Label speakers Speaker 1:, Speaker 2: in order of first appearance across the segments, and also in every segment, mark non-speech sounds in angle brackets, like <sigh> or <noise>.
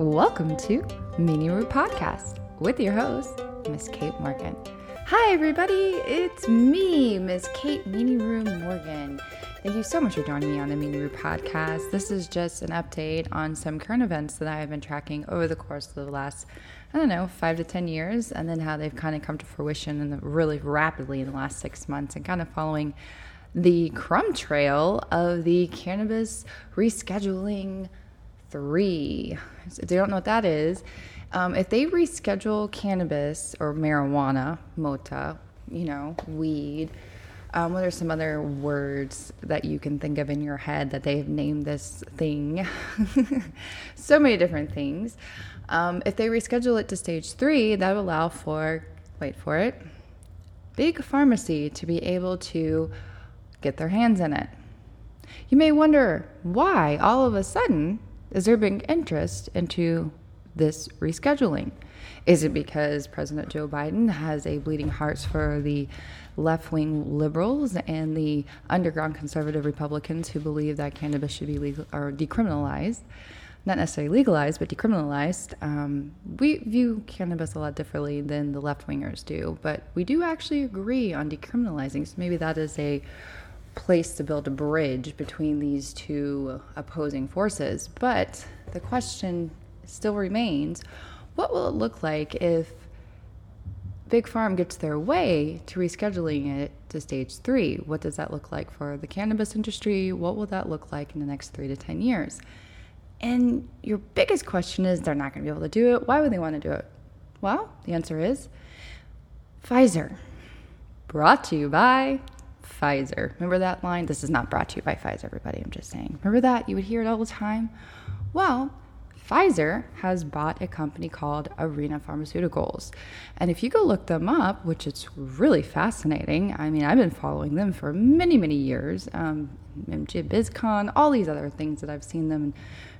Speaker 1: Welcome to Meanie Roo Podcast with your host, Miss Kate Morgan. Hi, everybody. It's me, Miss Kate Meanie Roo Morgan. Thank you so much for joining me on the Meanie Roo Podcast. This is just an update on some current events that I have been tracking over the course of the last, I don't know, five to 10 years, and then how they've kind of come to fruition the, really rapidly in the last six months, and kind of following the crumb trail of the cannabis rescheduling three. If they don't know what that is, um, if they reschedule cannabis or marijuana, mota, you know, weed, um, what are some other words that you can think of in your head that they've named this thing? <laughs> so many different things. Um, if they reschedule it to stage three, that will allow for, wait for it, big pharmacy to be able to get their hands in it. You may wonder why all of a sudden is there big interest into this rescheduling? Is it because President Joe Biden has a bleeding heart for the left wing liberals and the underground conservative Republicans who believe that cannabis should be legal or decriminalized? Not necessarily legalized, but decriminalized. Um, we view cannabis a lot differently than the left wingers do, but we do actually agree on decriminalizing. So maybe that is a place to build a bridge between these two opposing forces. But the question still remains what will it look like if Big Farm gets their way to rescheduling it to stage three? What does that look like for the cannabis industry? What will that look like in the next three to 10 years? And your biggest question is they're not going to be able to do it. Why would they want to do it? Well, the answer is Pfizer. Brought to you by Pfizer. Remember that line? This is not brought to you by Pfizer, everybody. I'm just saying. Remember that? You would hear it all the time. Well, Pfizer has bought a company called Arena Pharmaceuticals. And if you go look them up, which it's really fascinating, I mean, I've been following them for many, many years. Um, MJ BizCon, all these other things that I've seen them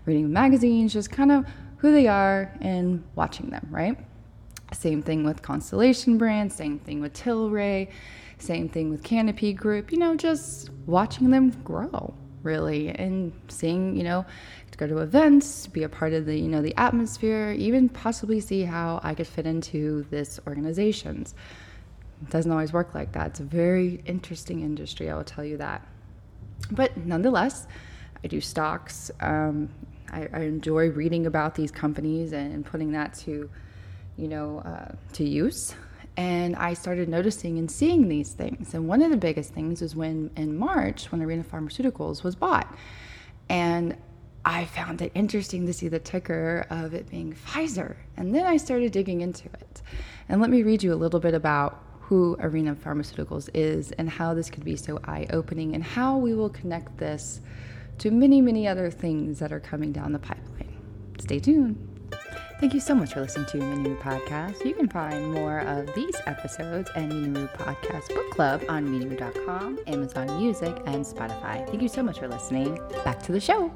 Speaker 1: reading magazines, just kind of who they are and watching them, right? Same thing with Constellation Brands, same thing with Tilray, same thing with Canopy Growth, you know, just watching them grow really and seeing, you know, to go to events, be a part of the, you know, the atmosphere, even possibly see how I could fit into this organizations. It doesn't always work like that. It's a very interesting industry, I will tell you that. But nonetheless, I do stocks. Um, I, I, enjoy reading about these companies and, putting that to, you know, uh, to use. And I started noticing and seeing these things. And one of the biggest things was when in March, when Arena Pharmaceuticals was bought. And I found it interesting to see the ticker of it being Pfizer. And then I started digging into it. And let me read you a little bit about who Arena Pharmaceuticals is and how this could be so eye opening and how we will connect this to many, many other things that are coming down the pipeline. Stay tuned. Thank you so much for listening to Meanie Roo Podcast. You can find more of these episodes and Meanie Roo Podcast Book Club on meanieroo.com, Amazon Music, and Spotify. Thank you so much for listening. Back to the show.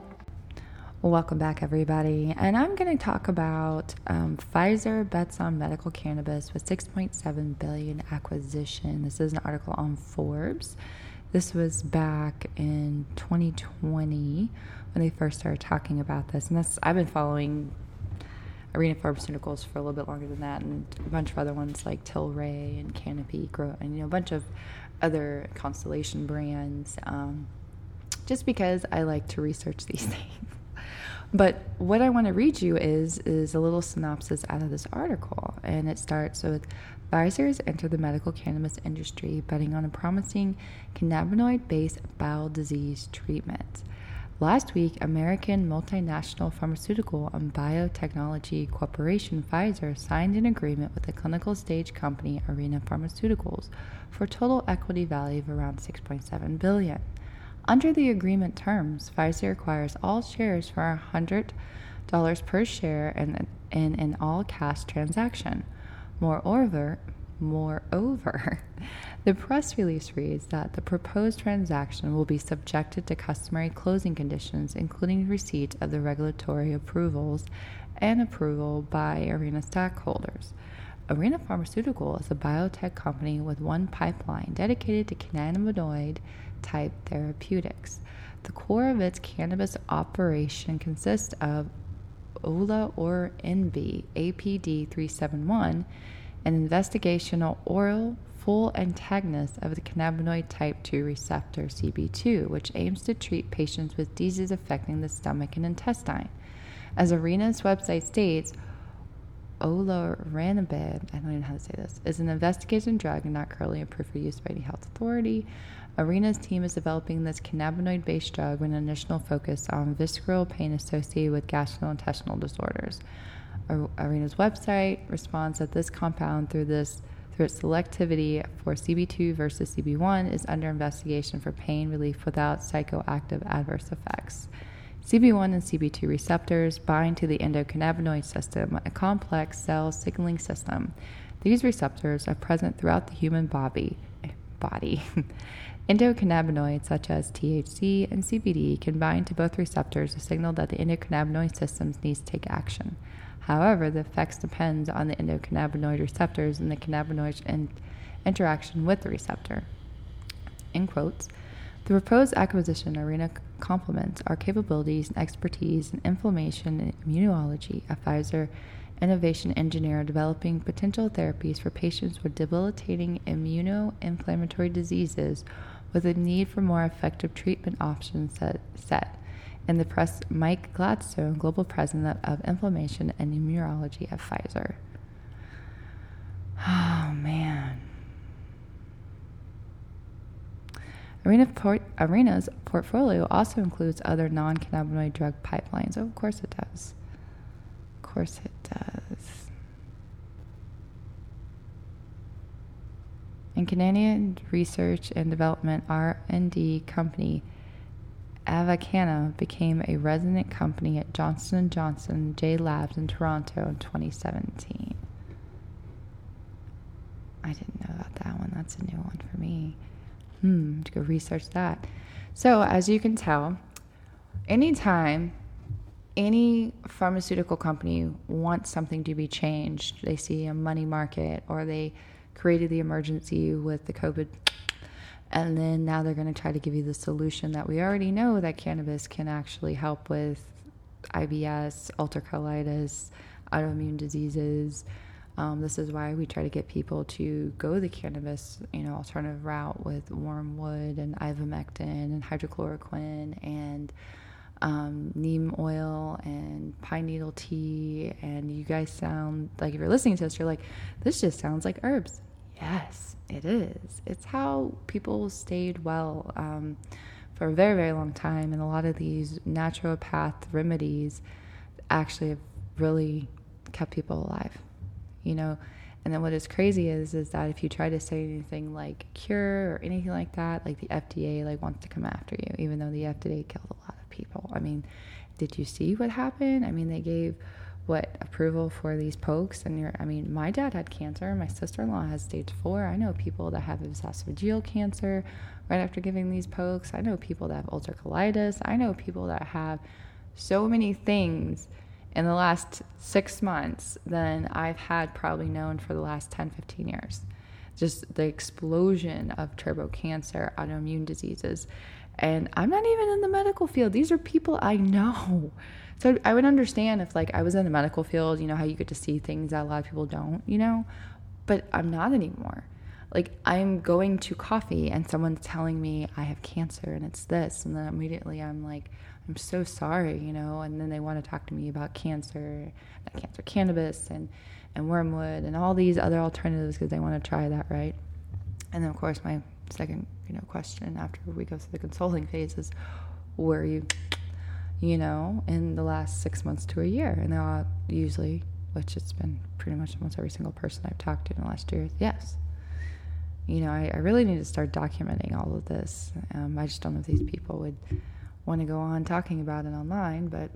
Speaker 1: Welcome back, everybody. And I'm going to talk about um, Pfizer bets on medical cannabis with 6.7 billion acquisition. This is an article on Forbes. This was back in 2020 when they first started talking about this. And I've been following Arena Pharmaceuticals for a little bit longer than that, and a bunch of other ones like Tilray and Canopy, Grow, and you know a bunch of other Constellation brands. Um, just because I like to research these <laughs> things. But what I want to read you is is a little synopsis out of this article, and it starts with Pfizer's entered the medical cannabis industry, betting on a promising cannabinoid-based bowel disease treatment. Last week, American multinational pharmaceutical and biotechnology corporation Pfizer signed an agreement with the clinical stage company Arena Pharmaceuticals for total equity value of around 6.7 billion. Under the agreement terms, Pfizer acquires all shares for $100 per share in, an all-cash transaction. Moreover, moreover, <laughs> the press release reads that the proposed transaction will be subjected to customary closing conditions, including receipt of the regulatory approvals and approval by Arena stockholders. Arena Pharmaceutical is a biotech company with one pipeline dedicated to cannabinoid type therapeutics. The core of its cannabis operation consists of OLA or NB APD 371, an investigational oral full antagonist of the cannabinoid type 2 receptor CB2, which aims to treat patients with diseases affecting the stomach and intestine. As Arena's website states, Olaranabib, I don't even know how to say this, is an investigation drug and not currently approved for use by any health authority. Arena's team is developing this cannabinoid based drug with an initial focus on visceral pain associated with gastrointestinal disorders. Arena's website responds that this compound, through this through its selectivity for CB2 versus CB1, is under investigation for pain relief without psychoactive adverse effects. CB1 and CB2 receptors bind to the endocannabinoid system, a complex cell signaling system. These receptors are present throughout the human body. Eh, body. <laughs> Endocannabinoids such as THC and CBD can bind to both receptors to signal that the endocannabinoid system needs to take action. However, the effects depend on the endocannabinoid receptors and the cannabinoid in- interaction with the receptor. In quotes, the proposed acquisition arena complements our capabilities and expertise in inflammation and immunology at Pfizer Innovation Engineer developing potential therapies for patients with debilitating immunoinflammatory diseases with a need for more effective treatment options set, set in the press Mike Gladstone, Global President of Inflammation and Immunology at Pfizer. Oh man. Arena port- Arena's portfolio also includes other non cannabinoid drug pipelines. Oh, of course it does. Of course it does. In Canadian research and development R&D company Avicanna became a resident company at Johnson & Johnson J Labs in Toronto in 2017. I didn't know about that one. That's a new one for me hmm, to go research that. So, as you can tell, anytime any pharmaceutical company wants something to be changed, they see a money market or they created the emergency with the COVID, and then now they're going to try to give you the solution that we already know that cannabis can actually help with IBS, ulcerative colitis, autoimmune diseases. Um, this is why we try to get people to go the cannabis, you know, alternative route with wormwood and ivermectin and hydrochloroquine and um, neem oil and pine needle tea. And you guys sound like if you're listening to this, you're like, this just sounds like herbs. Yes, it is. It's how people stayed well um, for a very, very long time. And a lot of these naturopath remedies actually have really kept people alive you know and then what is crazy is is that if you try to say anything like cure or anything like that like the fda like wants to come after you even though the fda killed a lot of people i mean did you see what happened i mean they gave what approval for these pokes and you're i mean my dad had cancer my sister-in-law has stage four i know people that have esophageal cancer right after giving these pokes i know people that have ulcer colitis i know people that have so many things in the last six months than I've had probably known for the last 10, 15 years. Just the explosion of turbo cancer, autoimmune diseases. And I'm not even in the medical field. These are people I know. So I would understand if, like, I was in the medical field, you know, how you get to see things that a lot of people don't, you know, but I'm not anymore. Like, I'm going to coffee and someone's telling me I have cancer and it's this. And then immediately I'm like, I'm so sorry, you know, and then they want to talk to me about cancer, not cancer, cannabis and, and wormwood and all these other alternatives because they want to try that, right? And then, of course, my second, you know, question after we go through the consulting phase is, were you, you know, in the last six months to a year? And they're all usually, which it's been pretty much almost every single person I've talked to in the last year, yes. You know, I, I really need to start documenting all of this. Um, I just don't know if these people would want to go on talking about it online, but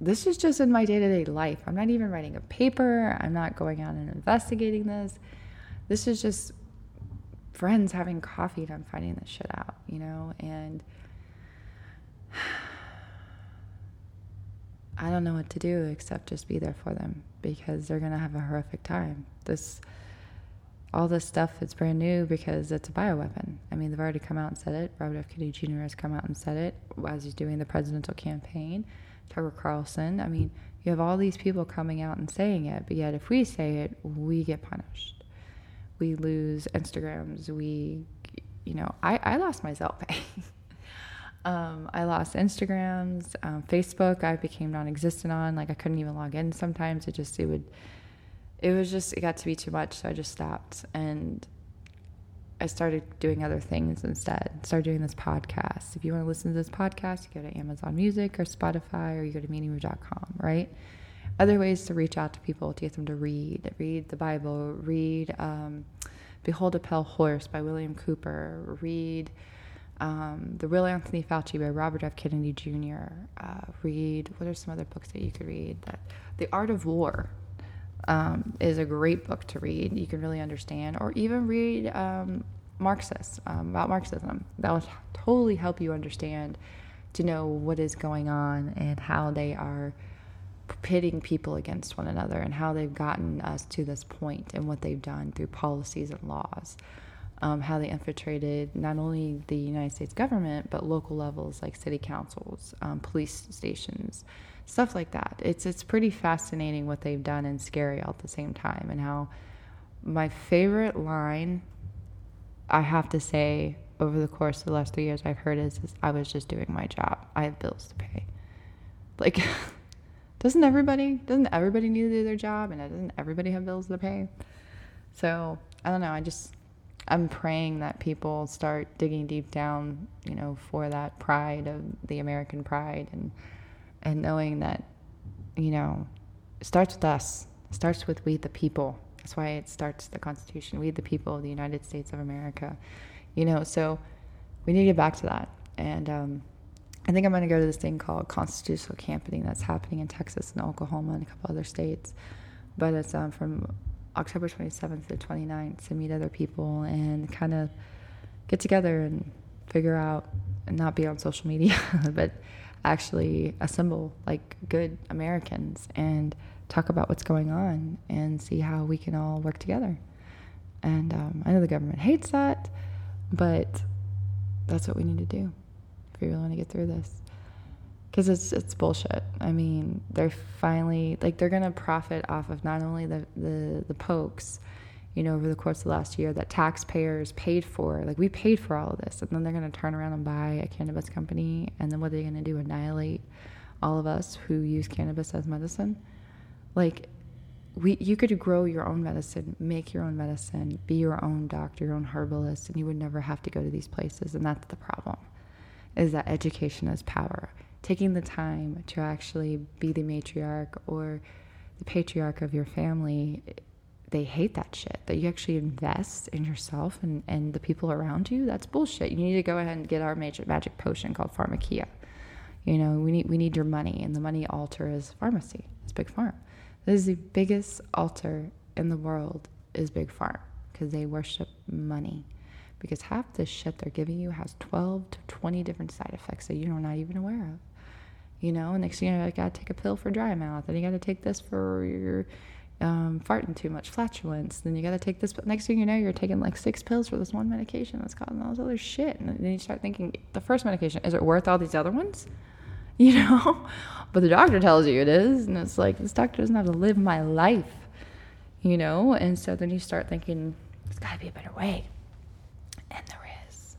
Speaker 1: this is just in my day to day life. I'm not even writing a paper, I'm not going out and investigating this. This is just friends having coffee and I'm finding this shit out, you know? And <sighs> I don't know what to do except just be there for them because they're going to have a horrific time. This all this stuff is brand new because it's a bioweapon. I mean, they've already come out and said it. Robert F. Kennedy Jr. has come out and said it as he's doing the presidential campaign. Tucker Carlson. I mean, you have all these people coming out and saying it, but yet if we say it, we get punished. We lose Instagrams. We, you know, I, I lost myself. <laughs> Um, I lost Instagrams, um, Facebook. I became non-existent on. Like I couldn't even log in. Sometimes it just it would, it was just it got to be too much, so I just stopped and I started doing other things instead. Started doing this podcast. If you want to listen to this podcast, you go to Amazon Music or Spotify or you go to meanieroo.com, right? Other ways to reach out to people to get them to read, read the Bible, read um, Behold a Pale Horse by William Cooper, read um, The Real Anthony Fauci by Robert F. Kennedy Jr., uh, read, what are some other books that you could read? That, the Art of War um, is a great book to read. You can really understand, or even read um, Marxists um, about Marxism. That will totally help you understand to know what is going on and how they are pitting people against one another and how they've gotten us to this point and what they've done through policies and laws. Um, how they infiltrated not only the United States government, but local levels like city councils, um, police stations, stuff like that. It's it's pretty fascinating what they've done and scary all at the same time. And how my favorite line, I have to say, over the course of the last three years, I've heard is, is I was just doing my job. I have bills to pay. Like, <laughs> doesn't everybody doesn't everybody need to do their job, and doesn't everybody have bills to pay? So I don't know. I just I'm praying that people start digging deep down, you know, for that pride of the American pride and and knowing that, you know, it starts with us. It starts with we the people. That's why it starts the Constitution. We the people of the United States of America. You know, so we need to get back to that. And um, I think I'm going to go to this thing called constitutional camping that's happening in Texas and Oklahoma and a couple other states. But it's um, from October 27th to 29th to meet other people and kind of get together and figure out and not be on social media, <laughs> but actually assemble like good Americans and talk about what's going on and see how we can all work together. And um, I know the government hates that, but that's what we need to do we really want to get through this. Because it's it's bullshit. I mean, they're finally like they're gonna profit off of not only the the the pokes, you know, over the course of the last year that taxpayers paid for. Like we paid for all of this, and then they're to turn around and buy a cannabis company, and then what are they to do? Annihilate all of us who use cannabis as medicine? Like we, you could grow your own medicine, make your own medicine, be your own doctor, your own herbalist, and you would never have to go to these places. And that's the problem, is that education is power. Taking the time to actually be the matriarch or the patriarch of your family they hate that shit. That you actually invest in yourself and, and the people around you. That's bullshit. You need to go ahead and get our magic magic potion called Pharmakia. You know, we need we need your money, and the money altar is pharmacy. It's big farm. This is the biggest altar in the world is big farm because they worship money. Because half the shit they're giving you has 12 to 20 different side effects that you're not even aware of. You know, and next thing you know, you gotta take a pill for dry mouth, and you gotta take this for your um, farting too much, flatulence. Then you got to take this. But next thing you know, you're taking like six pills for this one medication that's causing all this other shit. And then you start thinking, the first medication, is it worth all these other ones? <laughs> You know? but the doctor tells you it is. And it's like, this doctor doesn't have to live my life, you know? And so then you start thinking, there's got to be a better way. And there is.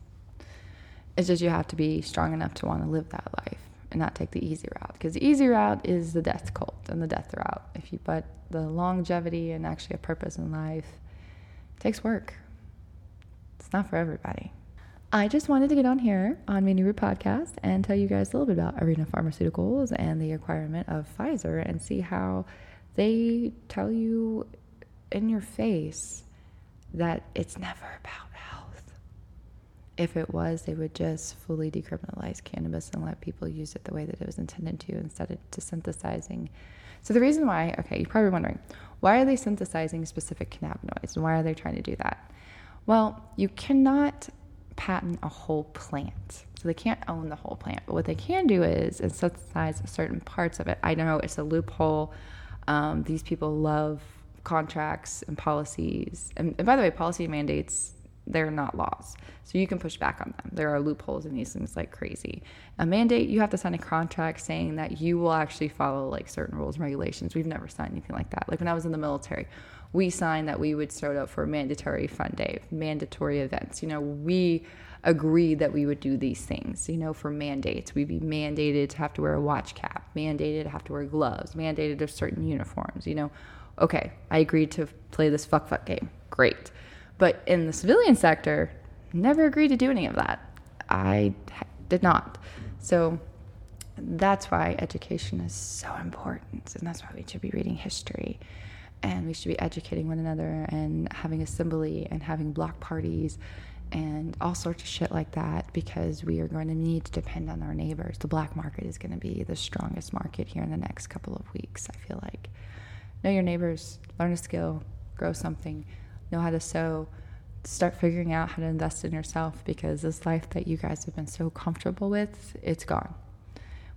Speaker 1: It's just you have to be strong enough to want to live that life and not take the easy route because the easy route is the death cult and the death route. If you but the longevity and actually a purpose in life takes work. It's not for everybody. I just wanted to get on here on Meanie Roo podcast and tell you guys a little bit about arena pharmaceuticals and the requirement of pfizer and see how they tell you in your face that it's never about if it was, they would just fully decriminalize cannabis and let people use it the way that it was intended to instead of to synthesizing. So the reason why, okay, you're probably wondering, why are they synthesizing specific cannabinoids and why are they trying to do that? Well, you cannot patent a whole plant. So they can't own the whole plant. But what they can do is, is synthesize certain parts of it. I know it's a loophole. Um, these people love contracts and policies. And, and by the way, policy mandates they're not laws. So you can push back on them. There are loopholes in these things like crazy. A mandate, you have to sign a contract saying that you will actually follow like certain rules and regulations. We've never signed anything like that. Like when I was in the military, we signed that we would start up for mandatory fun day, mandatory events. You know, we agreed that we would do these things, you know, for mandates. We'd be mandated to have to wear a watch cap, mandated to have to wear gloves, mandated to certain uniforms, you know. Okay, I agreed to play this fuck fuck game. Great. But in the civilian sector, never agreed to do any of that. I did not. So that's why education is so important. And that's why we should be reading history and we should be educating one another and having assembly and having block parties and all sorts of shit like that because we are going to need to depend on our neighbors. The black market is going to be the strongest market here in the next couple of weeks, I feel like. Know your neighbors, learn a skill, grow something, know how to sew, start figuring out how to invest in yourself because this life that you guys have been so comfortable with, it's gone.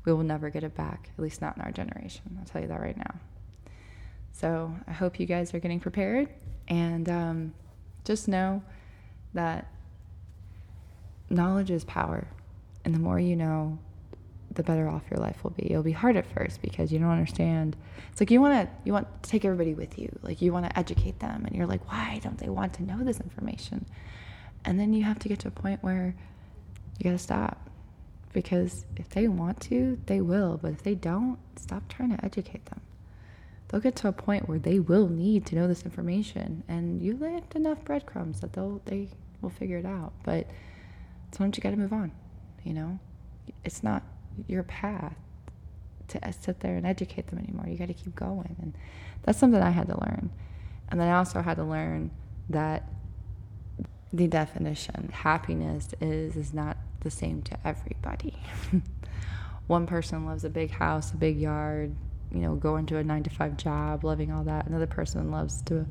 Speaker 1: We will never get it back, at least not in our generation. I'll tell you that right now. So I hope you guys are getting prepared and um, just know that knowledge is power. And the more you know, the better off your life will be. It'll be hard at first because you don't understand. It's like you want to you want to take everybody with you. Like you want to educate them and you're like, "Why don't they want to know this information?" And then you have to get to a point where you got to stop. Because if they want to, they will, but if they don't, stop trying to educate them they'll get to a point where they will need to know this information and you left enough breadcrumbs that they'll they will figure it out but sometimes you got to move on you know it's not your path to sit there and educate them anymore you got to keep going and that's something i had to learn and then i also had to learn that the definition happiness is is not the same to everybody <laughs> one person loves a big house a big yard you know, going to a nine to five job, loving all that. Another person loves to,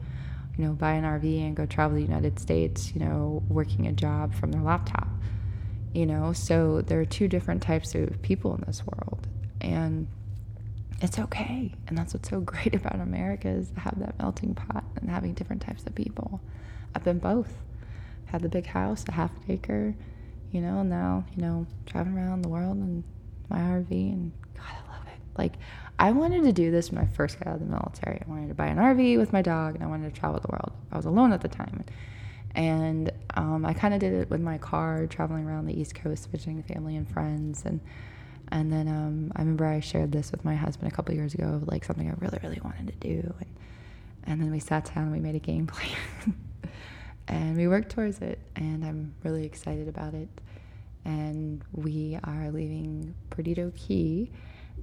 Speaker 1: you know, buy an RV and go travel the United States, you know, working a job from their laptop. You know, so there are two different types of people in this world. And it's okay. And that's what's so <laughs> great about America is to have that melting pot and having different types of people. I've been both. Had the big house, a half acre, you know, now, you know, driving around the world in my RV and God, I love it. Like I wanted to do this when I first got out of the military. I wanted to buy an RV with my dog and I wanted to travel the world. I was alone at the time. And um, I kind of did it with my car, traveling around the East Coast, visiting family and friends. And and then um, I remember I shared this with my husband a couple years ago, like something I really, really wanted to do. And, and then we sat down and we made a game <laughs> plan. and we worked towards it. And I'm really excited about it. And we are leaving Perdido Key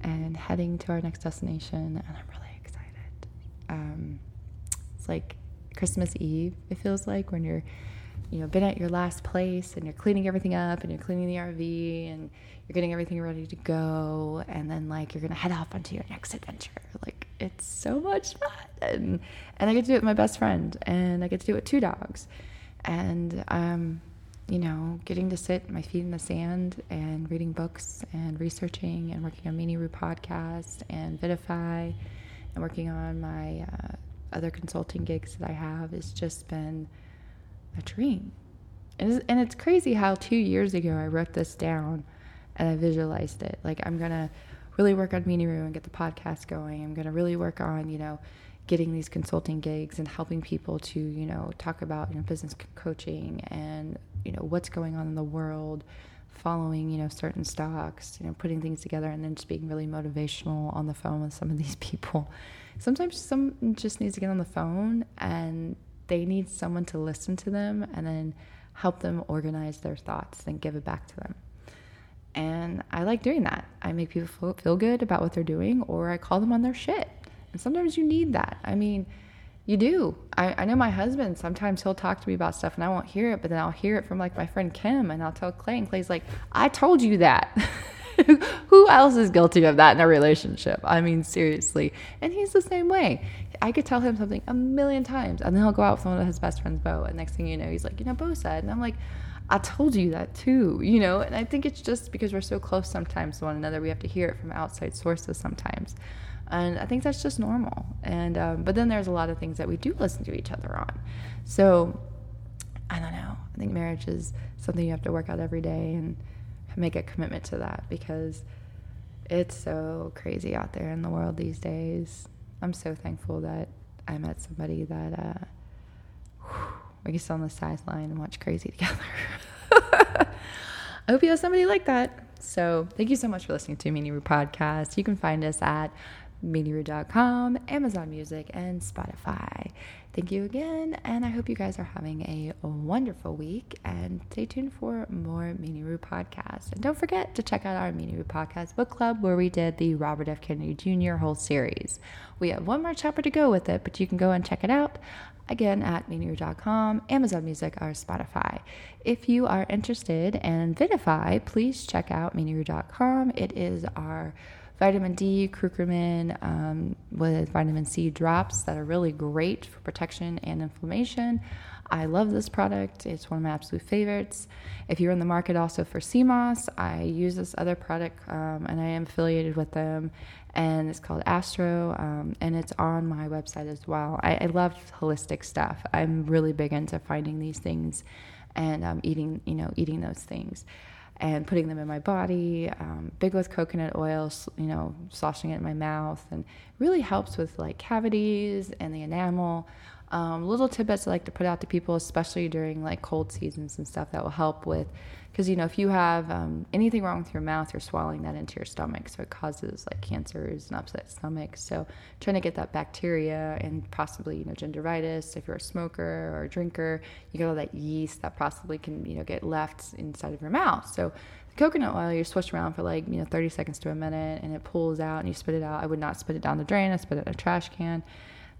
Speaker 1: and heading to our next destination, and I'm really excited. Um, it's like Christmas Eve. It feels like when you're, you know, been at your last place and you're cleaning everything up and you're cleaning the RV and you're getting everything ready to go, and then like you're gonna head off onto your next adventure. Like it's so much fun, and and I get to do it with my best friend, and I get to do it with two dogs, and um, you know, getting to sit my feet in the sand and reading books and researching and working on Meanie Roo podcast and Vidafy and working on my uh, other consulting gigs that I have has just been a dream. And it's, and it's crazy how two years ago I wrote this down and I visualized it. Like I'm gonna really work on Meanie Roo and get the podcast going. I'm gonna really work on, you know, getting these consulting gigs and helping people to you know talk about you know business coaching and you know what's going on in the world following you know certain stocks you know putting things together and then just being really motivational on the phone with some of these <laughs> people sometimes some just needs to get on the phone and they need someone to listen to them and then help them organize their thoughts and give it back to them and i like doing that i make people feel good about what they're doing or i call them on their shit and sometimes you need that. I mean, you do. I, I know my husband, sometimes he'll talk to me about stuff and I won't hear it, but then I'll hear it from like my friend Kim and I'll tell Clay, and Clay's like, I told you that. <laughs> <laughs> Who else is guilty of that in a relationship? I mean, seriously. And he's the same way. I could tell him something a million times, and then he'll go out with one of his best friends, Bo, and next thing you know, he's like, you know, Bo said, and I'm like, I told you that too, you know. And I think it's just because we're so close sometimes to one another, we have to hear it from outside sources sometimes and I think that's just normal. And um, but then there's a lot of things that we do listen to each other on. So I don't know. I think marriage is something you have to work out every day and make a commitment to that because it's so crazy out there in the world these days. I'm so thankful that I met somebody that uh, whew, we can sit on the sideline and watch crazy <laughs> together. I hope you have somebody like that. So thank you so much for listening to Meanie Roo Podcast. You can find us at meanieroo.com, Amazon Music, and Spotify. Thank you again, and I hope you guys are having a wonderful week. And stay tuned for more Meanie Roo podcasts. And don't forget to check out our Meanie Roo podcast book club, where we did the Robert F. Kennedy Jr. whole series. We have one more chapter to go with it, but you can go and check it out again at meanieroo.com, Amazon Music, or Spotify. If you are interested in Vidafy, please check out meanieroo.com. It is our vitamin D, curcumin um, with vitamin C drops that are really great for protection and inflammation. I love this product. It's one of my absolute favorites. If you're in the market also for moss, I use this other product um, and I am affiliated with them. And it's called Astro, um, and it's on my website as well. I, I, love holistic stuff. I'm really big into finding these things and um, eating, you know, eating those things and putting them in my body. Um, big with coconut oil, you know, sloshing it in my mouth, and really helps with like cavities and the enamel. Um, little tidbits I like to put out to people, especially during like cold seasons and stuff, that will help with because you know if you have um, anything wrong with your mouth, you're swallowing that into your stomach, so it causes like cancers and upset stomach. So trying to get that bacteria and possibly you know gingivitis if you're a smoker or a drinker, you get all that yeast that possibly can you know get left inside of your mouth. So the coconut oil you swish around for like you know 30 seconds to a minute and it pulls out and you spit it out. I would not spit it down the drain. I spit it in a trash can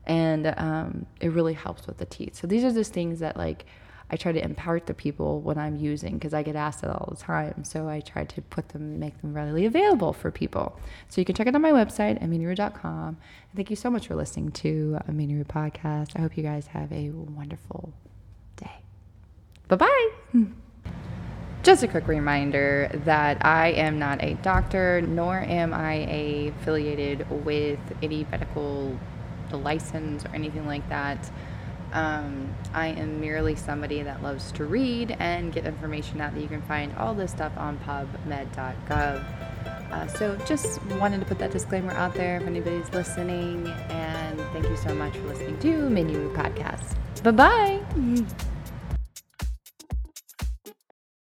Speaker 1: and um, it really helps with the teeth. So these are just things that like I try to impart to people when I'm using because I get asked it all the time. So I try to put them, make them readily available for people. So you can check it on my website, aminuru.com. Thank you so much for listening to Aminuru podcast. I hope you guys have a wonderful day. Bye bye. <laughs> Just a quick reminder that I am not a doctor, nor am I affiliated with any medical license or anything like that. Um, I am merely somebody that loves to read and get information out that you can find all this stuff on pubmed.gov. Uh, so just wanted to put that disclaimer out there if anybody's listening. And thank you so much for listening to Roo Podcast. Bye bye.